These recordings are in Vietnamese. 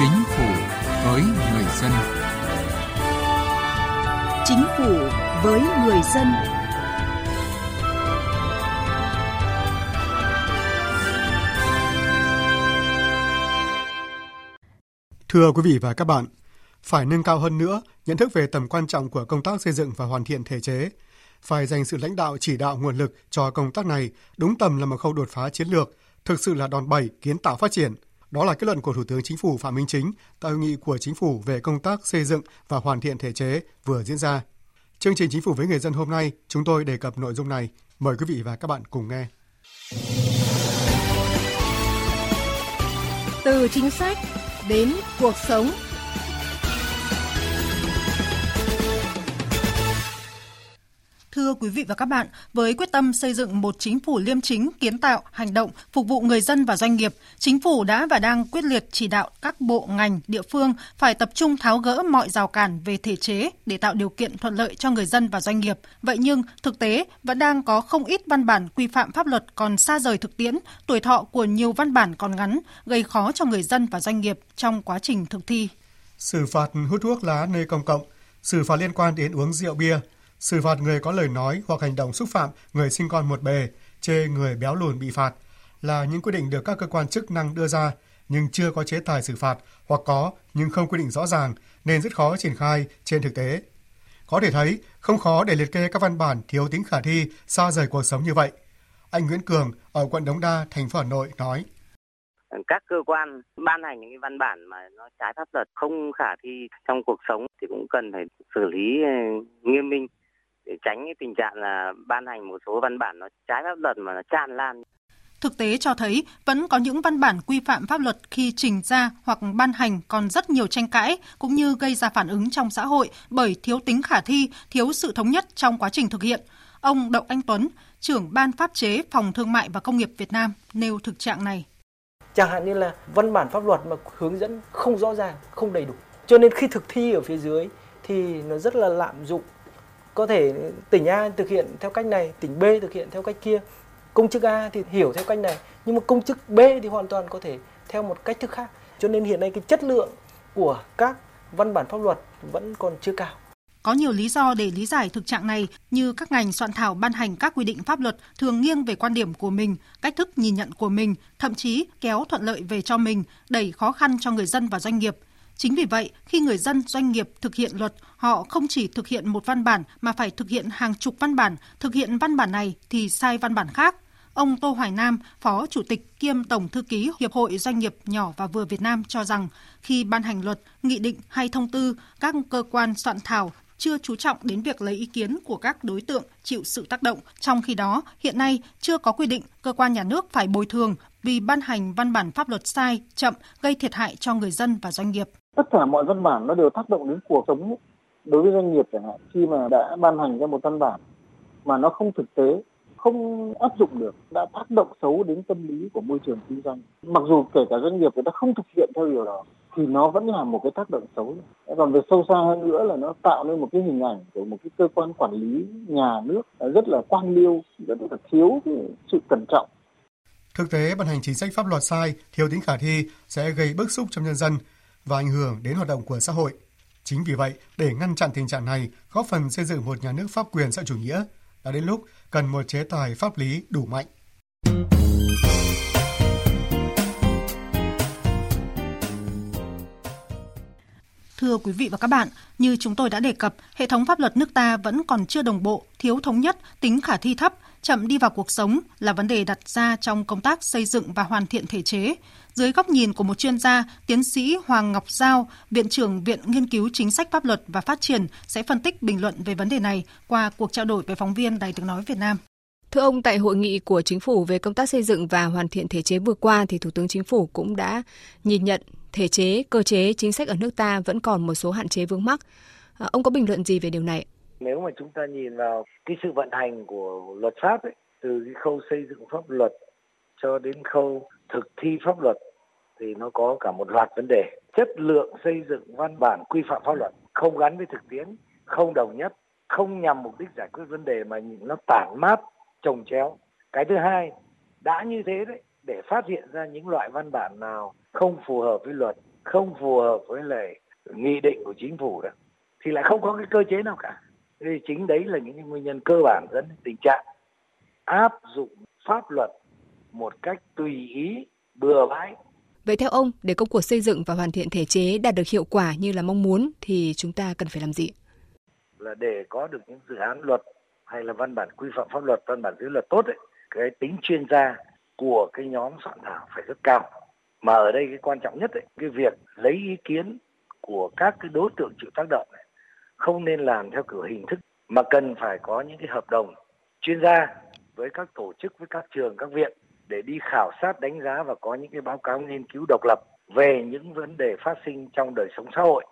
Chính phủ với người dân. Chính phủ với người dân. Thưa quý vị và các bạn, phải nâng cao hơn nữa nhận thức về tầm quan trọng của công tác xây dựng và hoàn thiện thể chế, phải dành sự lãnh đạo chỉ đạo nguồn lực cho công tác này đúng tầm là một khâu đột phá chiến lược, thực sự là đòn bẩy kiến tạo phát triển. Đó là kết luận của Thủ tướng Chính phủ Phạm Minh Chính tại hội nghị của Chính phủ về công tác xây dựng và hoàn thiện thể chế vừa diễn ra. Chương trình Chính phủ với người dân hôm nay, chúng tôi đề cập nội dung này. Mời quý vị và các bạn cùng nghe. Từ chính sách đến cuộc sống Thưa quý vị và các bạn, với quyết tâm xây dựng một chính phủ liêm chính, kiến tạo, hành động, phục vụ người dân và doanh nghiệp, chính phủ đã và đang quyết liệt chỉ đạo các bộ ngành, địa phương phải tập trung tháo gỡ mọi rào cản về thể chế để tạo điều kiện thuận lợi cho người dân và doanh nghiệp. Vậy nhưng, thực tế vẫn đang có không ít văn bản quy phạm pháp luật còn xa rời thực tiễn, tuổi thọ của nhiều văn bản còn ngắn, gây khó cho người dân và doanh nghiệp trong quá trình thực thi. Xử phạt hút thuốc lá nơi công cộng, xử phạt liên quan đến uống rượu bia, xử phạt người có lời nói hoặc hành động xúc phạm người sinh con một bề, chê người béo lùn bị phạt là những quyết định được các cơ quan chức năng đưa ra nhưng chưa có chế tài xử phạt hoặc có nhưng không quy định rõ ràng nên rất khó triển khai trên thực tế. Có thể thấy, không khó để liệt kê các văn bản thiếu tính khả thi xa rời cuộc sống như vậy. Anh Nguyễn Cường ở quận Đống Đa, thành phố Hà Nội nói các cơ quan ban hành những văn bản mà nó trái pháp luật không khả thi trong cuộc sống thì cũng cần phải xử lý ờ, nghiêm minh để tránh cái tình trạng là ban hành một số văn bản nó trái pháp luật mà nó tràn lan. Thực tế cho thấy vẫn có những văn bản quy phạm pháp luật khi trình ra hoặc ban hành còn rất nhiều tranh cãi cũng như gây ra phản ứng trong xã hội bởi thiếu tính khả thi, thiếu sự thống nhất trong quá trình thực hiện. Ông Đậu Anh Tuấn, trưởng ban pháp chế Phòng Thương mại và Công nghiệp Việt Nam nêu thực trạng này. Chẳng hạn như là văn bản pháp luật mà hướng dẫn không rõ ràng, không đầy đủ. Cho nên khi thực thi ở phía dưới thì nó rất là lạm dụng có thể tỉnh A thực hiện theo cách này, tỉnh B thực hiện theo cách kia. Công chức A thì hiểu theo cách này, nhưng mà công chức B thì hoàn toàn có thể theo một cách thức khác. Cho nên hiện nay cái chất lượng của các văn bản pháp luật vẫn còn chưa cao. Có nhiều lý do để lý giải thực trạng này như các ngành soạn thảo ban hành các quy định pháp luật thường nghiêng về quan điểm của mình, cách thức nhìn nhận của mình, thậm chí kéo thuận lợi về cho mình, đẩy khó khăn cho người dân và doanh nghiệp – Chính vì vậy, khi người dân doanh nghiệp thực hiện luật, họ không chỉ thực hiện một văn bản mà phải thực hiện hàng chục văn bản, thực hiện văn bản này thì sai văn bản khác. Ông Tô Hoài Nam, Phó Chủ tịch kiêm Tổng Thư ký Hiệp hội Doanh nghiệp nhỏ và vừa Việt Nam cho rằng khi ban hành luật, nghị định hay thông tư, các cơ quan soạn thảo chưa chú trọng đến việc lấy ý kiến của các đối tượng chịu sự tác động. Trong khi đó, hiện nay chưa có quy định cơ quan nhà nước phải bồi thường vì ban hành văn bản pháp luật sai, chậm, gây thiệt hại cho người dân và doanh nghiệp tất cả mọi văn bản nó đều tác động đến cuộc sống đối với doanh nghiệp chẳng hạn. Khi mà đã ban hành ra một văn bản mà nó không thực tế, không áp dụng được, đã tác động xấu đến tâm lý của môi trường kinh doanh. Mặc dù kể cả doanh nghiệp người ta không thực hiện theo điều đó, thì nó vẫn là một cái tác động xấu. Còn về sâu xa hơn nữa là nó tạo nên một cái hình ảnh của một cái cơ quan quản lý nhà nước rất là quan liêu, rất là thiếu sự cẩn trọng. Thực tế, ban hành chính sách pháp luật sai, thiếu tính khả thi sẽ gây bức xúc trong nhân dân và ảnh hưởng đến hoạt động của xã hội. Chính vì vậy, để ngăn chặn tình trạng này, góp phần xây dựng một nhà nước pháp quyền xã chủ nghĩa, đã đến lúc cần một chế tài pháp lý đủ mạnh. Thưa quý vị và các bạn, như chúng tôi đã đề cập, hệ thống pháp luật nước ta vẫn còn chưa đồng bộ, thiếu thống nhất, tính khả thi thấp, chậm đi vào cuộc sống là vấn đề đặt ra trong công tác xây dựng và hoàn thiện thể chế. Dưới góc nhìn của một chuyên gia, tiến sĩ Hoàng Ngọc Giao, Viện trưởng Viện Nghiên cứu Chính sách Pháp luật và Phát triển sẽ phân tích bình luận về vấn đề này qua cuộc trao đổi với phóng viên Đài tiếng nói Việt Nam. Thưa ông, tại hội nghị của chính phủ về công tác xây dựng và hoàn thiện thể chế vừa qua thì Thủ tướng Chính phủ cũng đã nhìn nhận thể chế, cơ chế, chính sách ở nước ta vẫn còn một số hạn chế vướng mắc. À, ông có bình luận gì về điều này? Nếu mà chúng ta nhìn vào cái sự vận hành của luật pháp ấy, từ cái khâu xây dựng pháp luật cho đến khâu thực thi pháp luật thì nó có cả một loạt vấn đề. Chất lượng xây dựng văn bản quy phạm pháp luật không gắn với thực tiễn, không đồng nhất, không nhằm mục đích giải quyết vấn đề mà nó tản mát, trồng chéo. Cái thứ hai, đã như thế đấy, để phát hiện ra những loại văn bản nào không phù hợp với luật không phù hợp với lại nghị định của chính phủ đó thì lại không có cái cơ chế nào cả thì chính đấy là những nguyên nhân cơ bản dẫn đến tình trạng áp dụng pháp luật một cách tùy ý bừa bãi Vậy theo ông, để công cuộc xây dựng và hoàn thiện thể chế đạt được hiệu quả như là mong muốn thì chúng ta cần phải làm gì? Là để có được những dự án luật hay là văn bản quy phạm pháp luật, văn bản dưới luật tốt ấy, cái tính chuyên gia của cái nhóm soạn thảo phải rất cao. Mà ở đây cái quan trọng nhất ấy, cái việc lấy ý kiến của các cái đối tượng chịu tác động này, không nên làm theo kiểu hình thức mà cần phải có những cái hợp đồng chuyên gia với các tổ chức, với các trường, các viện để đi khảo sát, đánh giá và có những cái báo cáo nghiên cứu độc lập về những vấn đề phát sinh trong đời sống xã hội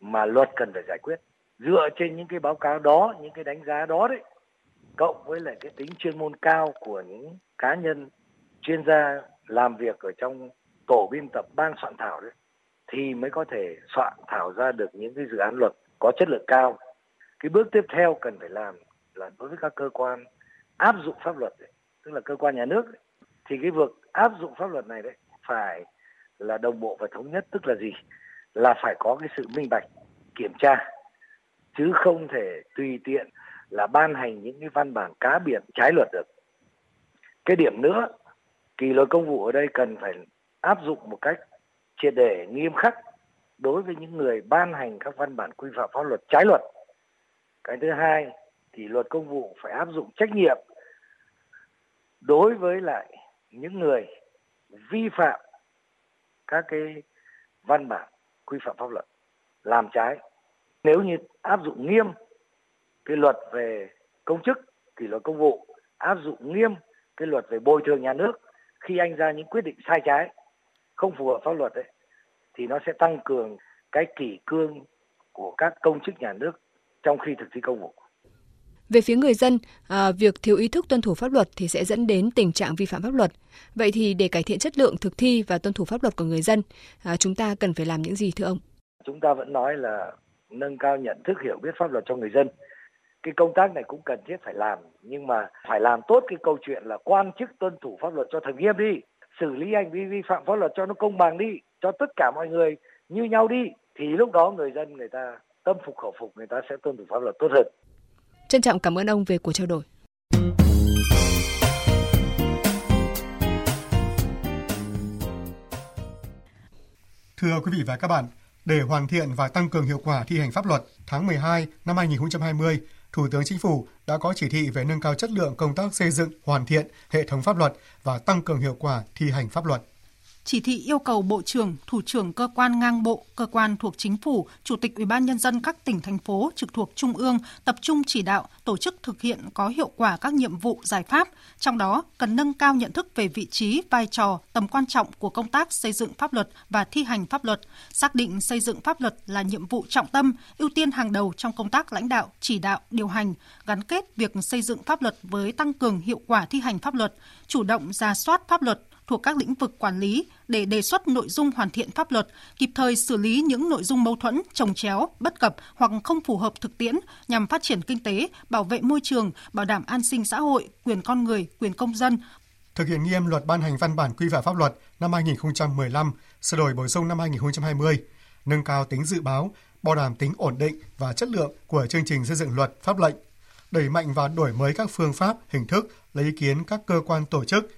mà luật cần phải giải quyết. Dựa trên những cái báo cáo đó, những cái đánh giá đó đấy, cộng với lại cái tính chuyên môn cao của những cá nhân chuyên gia làm việc ở trong tổ biên tập ban soạn thảo đấy, thì mới có thể soạn thảo ra được những cái dự án luật có chất lượng cao. Cái bước tiếp theo cần phải làm là đối với các cơ quan áp dụng pháp luật ấy, tức là cơ quan nhà nước ấy, thì cái việc áp dụng pháp luật này đấy phải là đồng bộ và thống nhất tức là gì? Là phải có cái sự minh bạch kiểm tra chứ không thể tùy tiện là ban hành những cái văn bản cá biệt trái luật được. Cái điểm nữa kỳ luật công vụ ở đây cần phải áp dụng một cách triệt để nghiêm khắc đối với những người ban hành các văn bản quy phạm pháp luật trái luật. Cái thứ hai thì luật công vụ phải áp dụng trách nhiệm đối với lại những người vi phạm các cái văn bản quy phạm pháp luật làm trái. Nếu như áp dụng nghiêm cái luật về công chức kỷ luật công vụ, áp dụng nghiêm cái luật về bồi thường nhà nước khi anh ra những quyết định sai trái, không phù hợp pháp luật đấy thì nó sẽ tăng cường cái kỷ cương của các công chức nhà nước trong khi thực thi công vụ về phía người dân, à, việc thiếu ý thức tuân thủ pháp luật thì sẽ dẫn đến tình trạng vi phạm pháp luật. Vậy thì để cải thiện chất lượng thực thi và tuân thủ pháp luật của người dân, à, chúng ta cần phải làm những gì thưa ông? Chúng ta vẫn nói là nâng cao nhận thức hiểu biết pháp luật cho người dân. Cái công tác này cũng cần thiết phải làm, nhưng mà phải làm tốt cái câu chuyện là quan chức tuân thủ pháp luật cho thật nghiêm đi, xử lý hành vi vi phạm pháp luật cho nó công bằng đi, cho tất cả mọi người như nhau đi, thì lúc đó người dân người ta tâm phục khẩu phục người ta sẽ tuân thủ pháp luật tốt hơn. Trân trọng cảm ơn ông về cuộc trao đổi. Thưa quý vị và các bạn, để hoàn thiện và tăng cường hiệu quả thi hành pháp luật, tháng 12 năm 2020, Thủ tướng Chính phủ đã có chỉ thị về nâng cao chất lượng công tác xây dựng, hoàn thiện hệ thống pháp luật và tăng cường hiệu quả thi hành pháp luật. Chỉ thị yêu cầu Bộ trưởng, Thủ trưởng cơ quan ngang bộ, cơ quan thuộc chính phủ, Chủ tịch Ủy ban nhân dân các tỉnh thành phố trực thuộc trung ương tập trung chỉ đạo tổ chức thực hiện có hiệu quả các nhiệm vụ giải pháp, trong đó cần nâng cao nhận thức về vị trí, vai trò, tầm quan trọng của công tác xây dựng pháp luật và thi hành pháp luật, xác định xây dựng pháp luật là nhiệm vụ trọng tâm, ưu tiên hàng đầu trong công tác lãnh đạo, chỉ đạo, điều hành, gắn kết việc xây dựng pháp luật với tăng cường hiệu quả thi hành pháp luật, chủ động ra soát pháp luật, thuộc các lĩnh vực quản lý để đề xuất nội dung hoàn thiện pháp luật, kịp thời xử lý những nội dung mâu thuẫn, trồng chéo, bất cập hoặc không phù hợp thực tiễn nhằm phát triển kinh tế, bảo vệ môi trường, bảo đảm an sinh xã hội, quyền con người, quyền công dân, thực hiện nghiêm luật ban hành văn bản quy phạm pháp luật năm 2015, sửa đổi bổ sung năm 2020, nâng cao tính dự báo, bảo đảm tính ổn định và chất lượng của chương trình xây dựng luật pháp lệnh, đẩy mạnh và đổi mới các phương pháp, hình thức, lấy ý kiến các cơ quan tổ chức,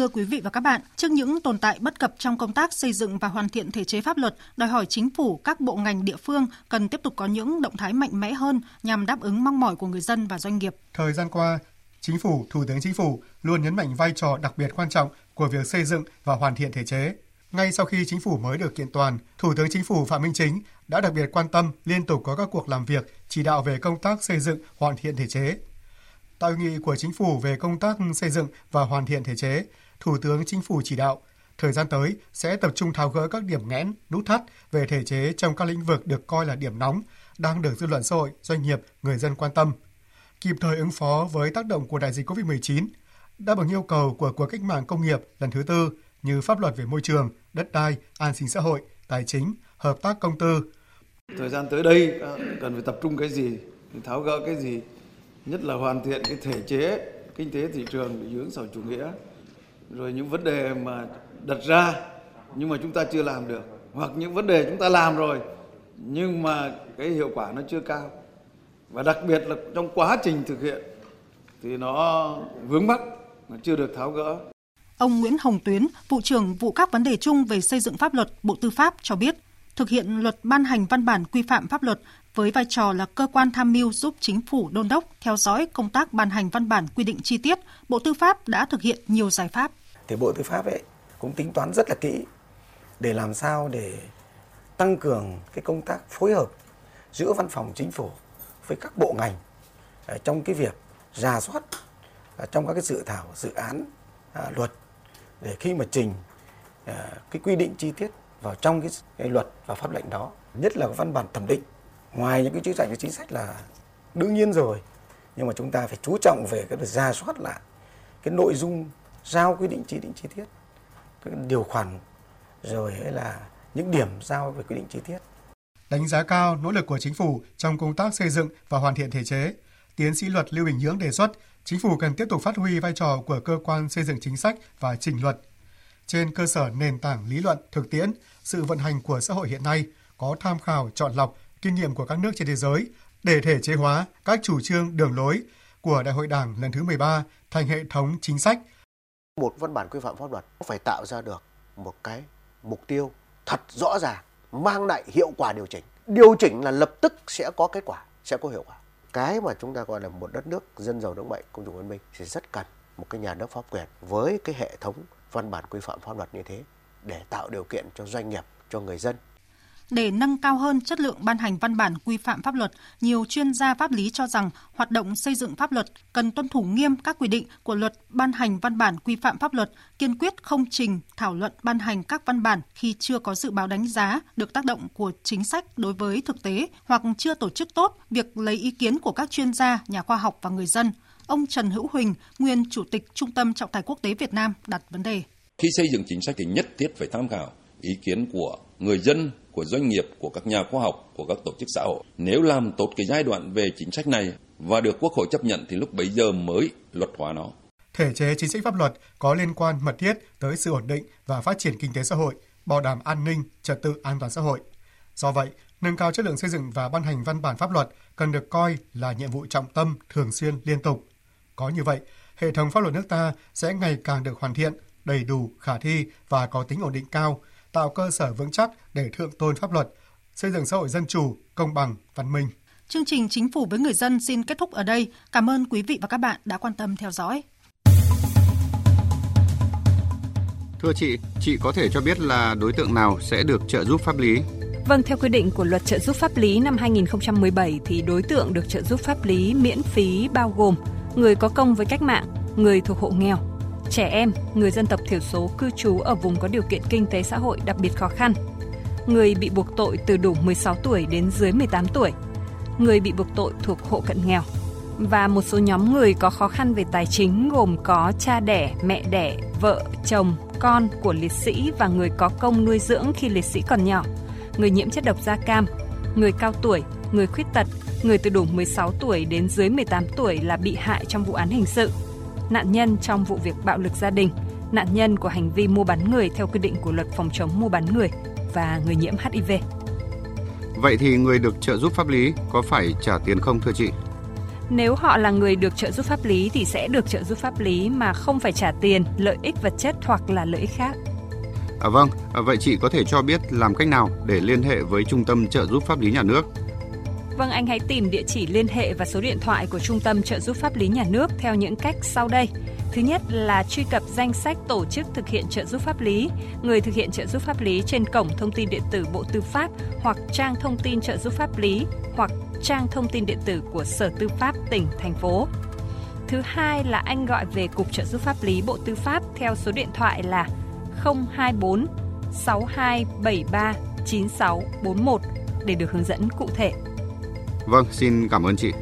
Thưa quý vị và các bạn, trước những tồn tại bất cập trong công tác xây dựng và hoàn thiện thể chế pháp luật, đòi hỏi chính phủ, các bộ ngành địa phương cần tiếp tục có những động thái mạnh mẽ hơn nhằm đáp ứng mong mỏi của người dân và doanh nghiệp. Thời gian qua, Chính phủ, Thủ tướng Chính phủ luôn nhấn mạnh vai trò đặc biệt quan trọng của việc xây dựng và hoàn thiện thể chế. Ngay sau khi chính phủ mới được kiện toàn, Thủ tướng Chính phủ Phạm Minh Chính đã đặc biệt quan tâm liên tục có các cuộc làm việc chỉ đạo về công tác xây dựng hoàn thiện thể chế. Tại hội nghị của chính phủ về công tác xây dựng và hoàn thiện thể chế, Thủ tướng Chính phủ chỉ đạo thời gian tới sẽ tập trung tháo gỡ các điểm nghẽn, nút thắt về thể chế trong các lĩnh vực được coi là điểm nóng, đang được dư luận xã hội, doanh nghiệp, người dân quan tâm. Kịp thời ứng phó với tác động của đại dịch COVID-19, đáp ứng yêu cầu của cuộc cách mạng công nghiệp lần thứ tư như pháp luật về môi trường, đất đai, an sinh xã hội, tài chính, hợp tác công tư. Thời gian tới đây ờ, cần phải tập trung cái gì, tháo gỡ cái gì, nhất là hoàn thiện cái thể chế kinh tế thị trường định hướng xã hội chủ nghĩa rồi những vấn đề mà đặt ra nhưng mà chúng ta chưa làm được. Hoặc những vấn đề chúng ta làm rồi nhưng mà cái hiệu quả nó chưa cao. Và đặc biệt là trong quá trình thực hiện thì nó vướng mắc nó chưa được tháo gỡ. Ông Nguyễn Hồng Tuyến, vụ trưởng vụ các vấn đề chung về xây dựng pháp luật Bộ Tư pháp cho biết, thực hiện luật ban hành văn bản quy phạm pháp luật với vai trò là cơ quan tham mưu giúp chính phủ đôn đốc theo dõi công tác ban hành văn bản quy định chi tiết, Bộ Tư pháp đã thực hiện nhiều giải pháp. Thì Bộ Tư pháp ấy cũng tính toán rất là kỹ để làm sao để tăng cường cái công tác phối hợp giữa văn phòng chính phủ với các bộ ngành à, trong cái việc ra soát à, trong các cái dự thảo dự án à, luật để khi mà trình cái quy định chi tiết vào trong cái, cái luật và pháp lệnh đó nhất là văn bản thẩm định. Ngoài những cái chính sách cái chính sách là đương nhiên rồi nhưng mà chúng ta phải chú trọng về cái việc ra soát lại cái nội dung giao quy định chi định chi tiết điều khoản rồi hay là những điểm giao về quy định chi tiết đánh giá cao nỗ lực của chính phủ trong công tác xây dựng và hoàn thiện thể chế tiến sĩ luật Lưu Bình Nhưỡng đề xuất chính phủ cần tiếp tục phát huy vai trò của cơ quan xây dựng chính sách và trình luật. Trên cơ sở nền tảng lý luận, thực tiễn, sự vận hành của xã hội hiện nay có tham khảo chọn lọc kinh nghiệm của các nước trên thế giới để thể chế hóa các chủ trương đường lối của Đại hội Đảng lần thứ 13 thành hệ thống chính sách. Một văn bản quy phạm pháp luật phải tạo ra được một cái mục tiêu thật rõ ràng, mang lại hiệu quả điều chỉnh. Điều chỉnh là lập tức sẽ có kết quả, sẽ có hiệu quả cái mà chúng ta gọi là một đất nước dân giàu nước mạnh công chủ văn minh thì rất cần một cái nhà nước pháp quyền với cái hệ thống văn bản quy phạm pháp luật như thế để tạo điều kiện cho doanh nghiệp cho người dân để nâng cao hơn chất lượng ban hành văn bản quy phạm pháp luật, nhiều chuyên gia pháp lý cho rằng hoạt động xây dựng pháp luật cần tuân thủ nghiêm các quy định của luật ban hành văn bản quy phạm pháp luật, kiên quyết không trình thảo luận ban hành các văn bản khi chưa có dự báo đánh giá được tác động của chính sách đối với thực tế hoặc chưa tổ chức tốt việc lấy ý kiến của các chuyên gia, nhà khoa học và người dân. Ông Trần Hữu Huỳnh, nguyên Chủ tịch Trung tâm Trọng tài Quốc tế Việt Nam đặt vấn đề. Khi xây dựng chính sách thì nhất thiết phải tham khảo ý kiến của người dân, của doanh nghiệp, của các nhà khoa học, của các tổ chức xã hội. Nếu làm tốt cái giai đoạn về chính sách này và được Quốc hội chấp nhận thì lúc bấy giờ mới luật hóa nó. Thể chế chính sách pháp luật có liên quan mật thiết tới sự ổn định và phát triển kinh tế xã hội, bảo đảm an ninh, trật tự an toàn xã hội. Do vậy, nâng cao chất lượng xây dựng và ban hành văn bản pháp luật cần được coi là nhiệm vụ trọng tâm thường xuyên liên tục. Có như vậy, hệ thống pháp luật nước ta sẽ ngày càng được hoàn thiện, đầy đủ, khả thi và có tính ổn định cao, tạo cơ sở vững chắc để thượng tôn pháp luật, xây dựng xã hội dân chủ, công bằng, văn minh. Chương trình Chính phủ với người dân xin kết thúc ở đây. Cảm ơn quý vị và các bạn đã quan tâm theo dõi. Thưa chị, chị có thể cho biết là đối tượng nào sẽ được trợ giúp pháp lý? Vâng, theo quy định của Luật trợ giúp pháp lý năm 2017 thì đối tượng được trợ giúp pháp lý miễn phí bao gồm người có công với cách mạng, người thuộc hộ nghèo, trẻ em, người dân tộc thiểu số cư trú ở vùng có điều kiện kinh tế xã hội đặc biệt khó khăn, người bị buộc tội từ đủ 16 tuổi đến dưới 18 tuổi, người bị buộc tội thuộc hộ cận nghèo. Và một số nhóm người có khó khăn về tài chính gồm có cha đẻ, mẹ đẻ, vợ, chồng, con của liệt sĩ và người có công nuôi dưỡng khi liệt sĩ còn nhỏ, người nhiễm chất độc da cam, người cao tuổi, người khuyết tật, người từ đủ 16 tuổi đến dưới 18 tuổi là bị hại trong vụ án hình sự, nạn nhân trong vụ việc bạo lực gia đình, nạn nhân của hành vi mua bán người theo quy định của luật phòng chống mua bán người và người nhiễm HIV. Vậy thì người được trợ giúp pháp lý có phải trả tiền không thưa chị? Nếu họ là người được trợ giúp pháp lý thì sẽ được trợ giúp pháp lý mà không phải trả tiền, lợi ích vật chất hoặc là lợi ích khác. À vâng, à, vậy chị có thể cho biết làm cách nào để liên hệ với Trung tâm trợ giúp pháp lý nhà nước? Vâng, anh hãy tìm địa chỉ liên hệ và số điện thoại của Trung tâm trợ giúp pháp lý nhà nước theo những cách sau đây. Thứ nhất là truy cập danh sách tổ chức thực hiện trợ giúp pháp lý, người thực hiện trợ giúp pháp lý trên cổng thông tin điện tử Bộ Tư pháp hoặc trang thông tin trợ giúp pháp lý hoặc trang thông tin điện tử của Sở Tư pháp tỉnh, thành phố. Thứ hai là anh gọi về Cục trợ giúp pháp lý Bộ Tư pháp theo số điện thoại là 024 6273 9641 để được hướng dẫn cụ thể. Vâng, xin cảm ơn chị.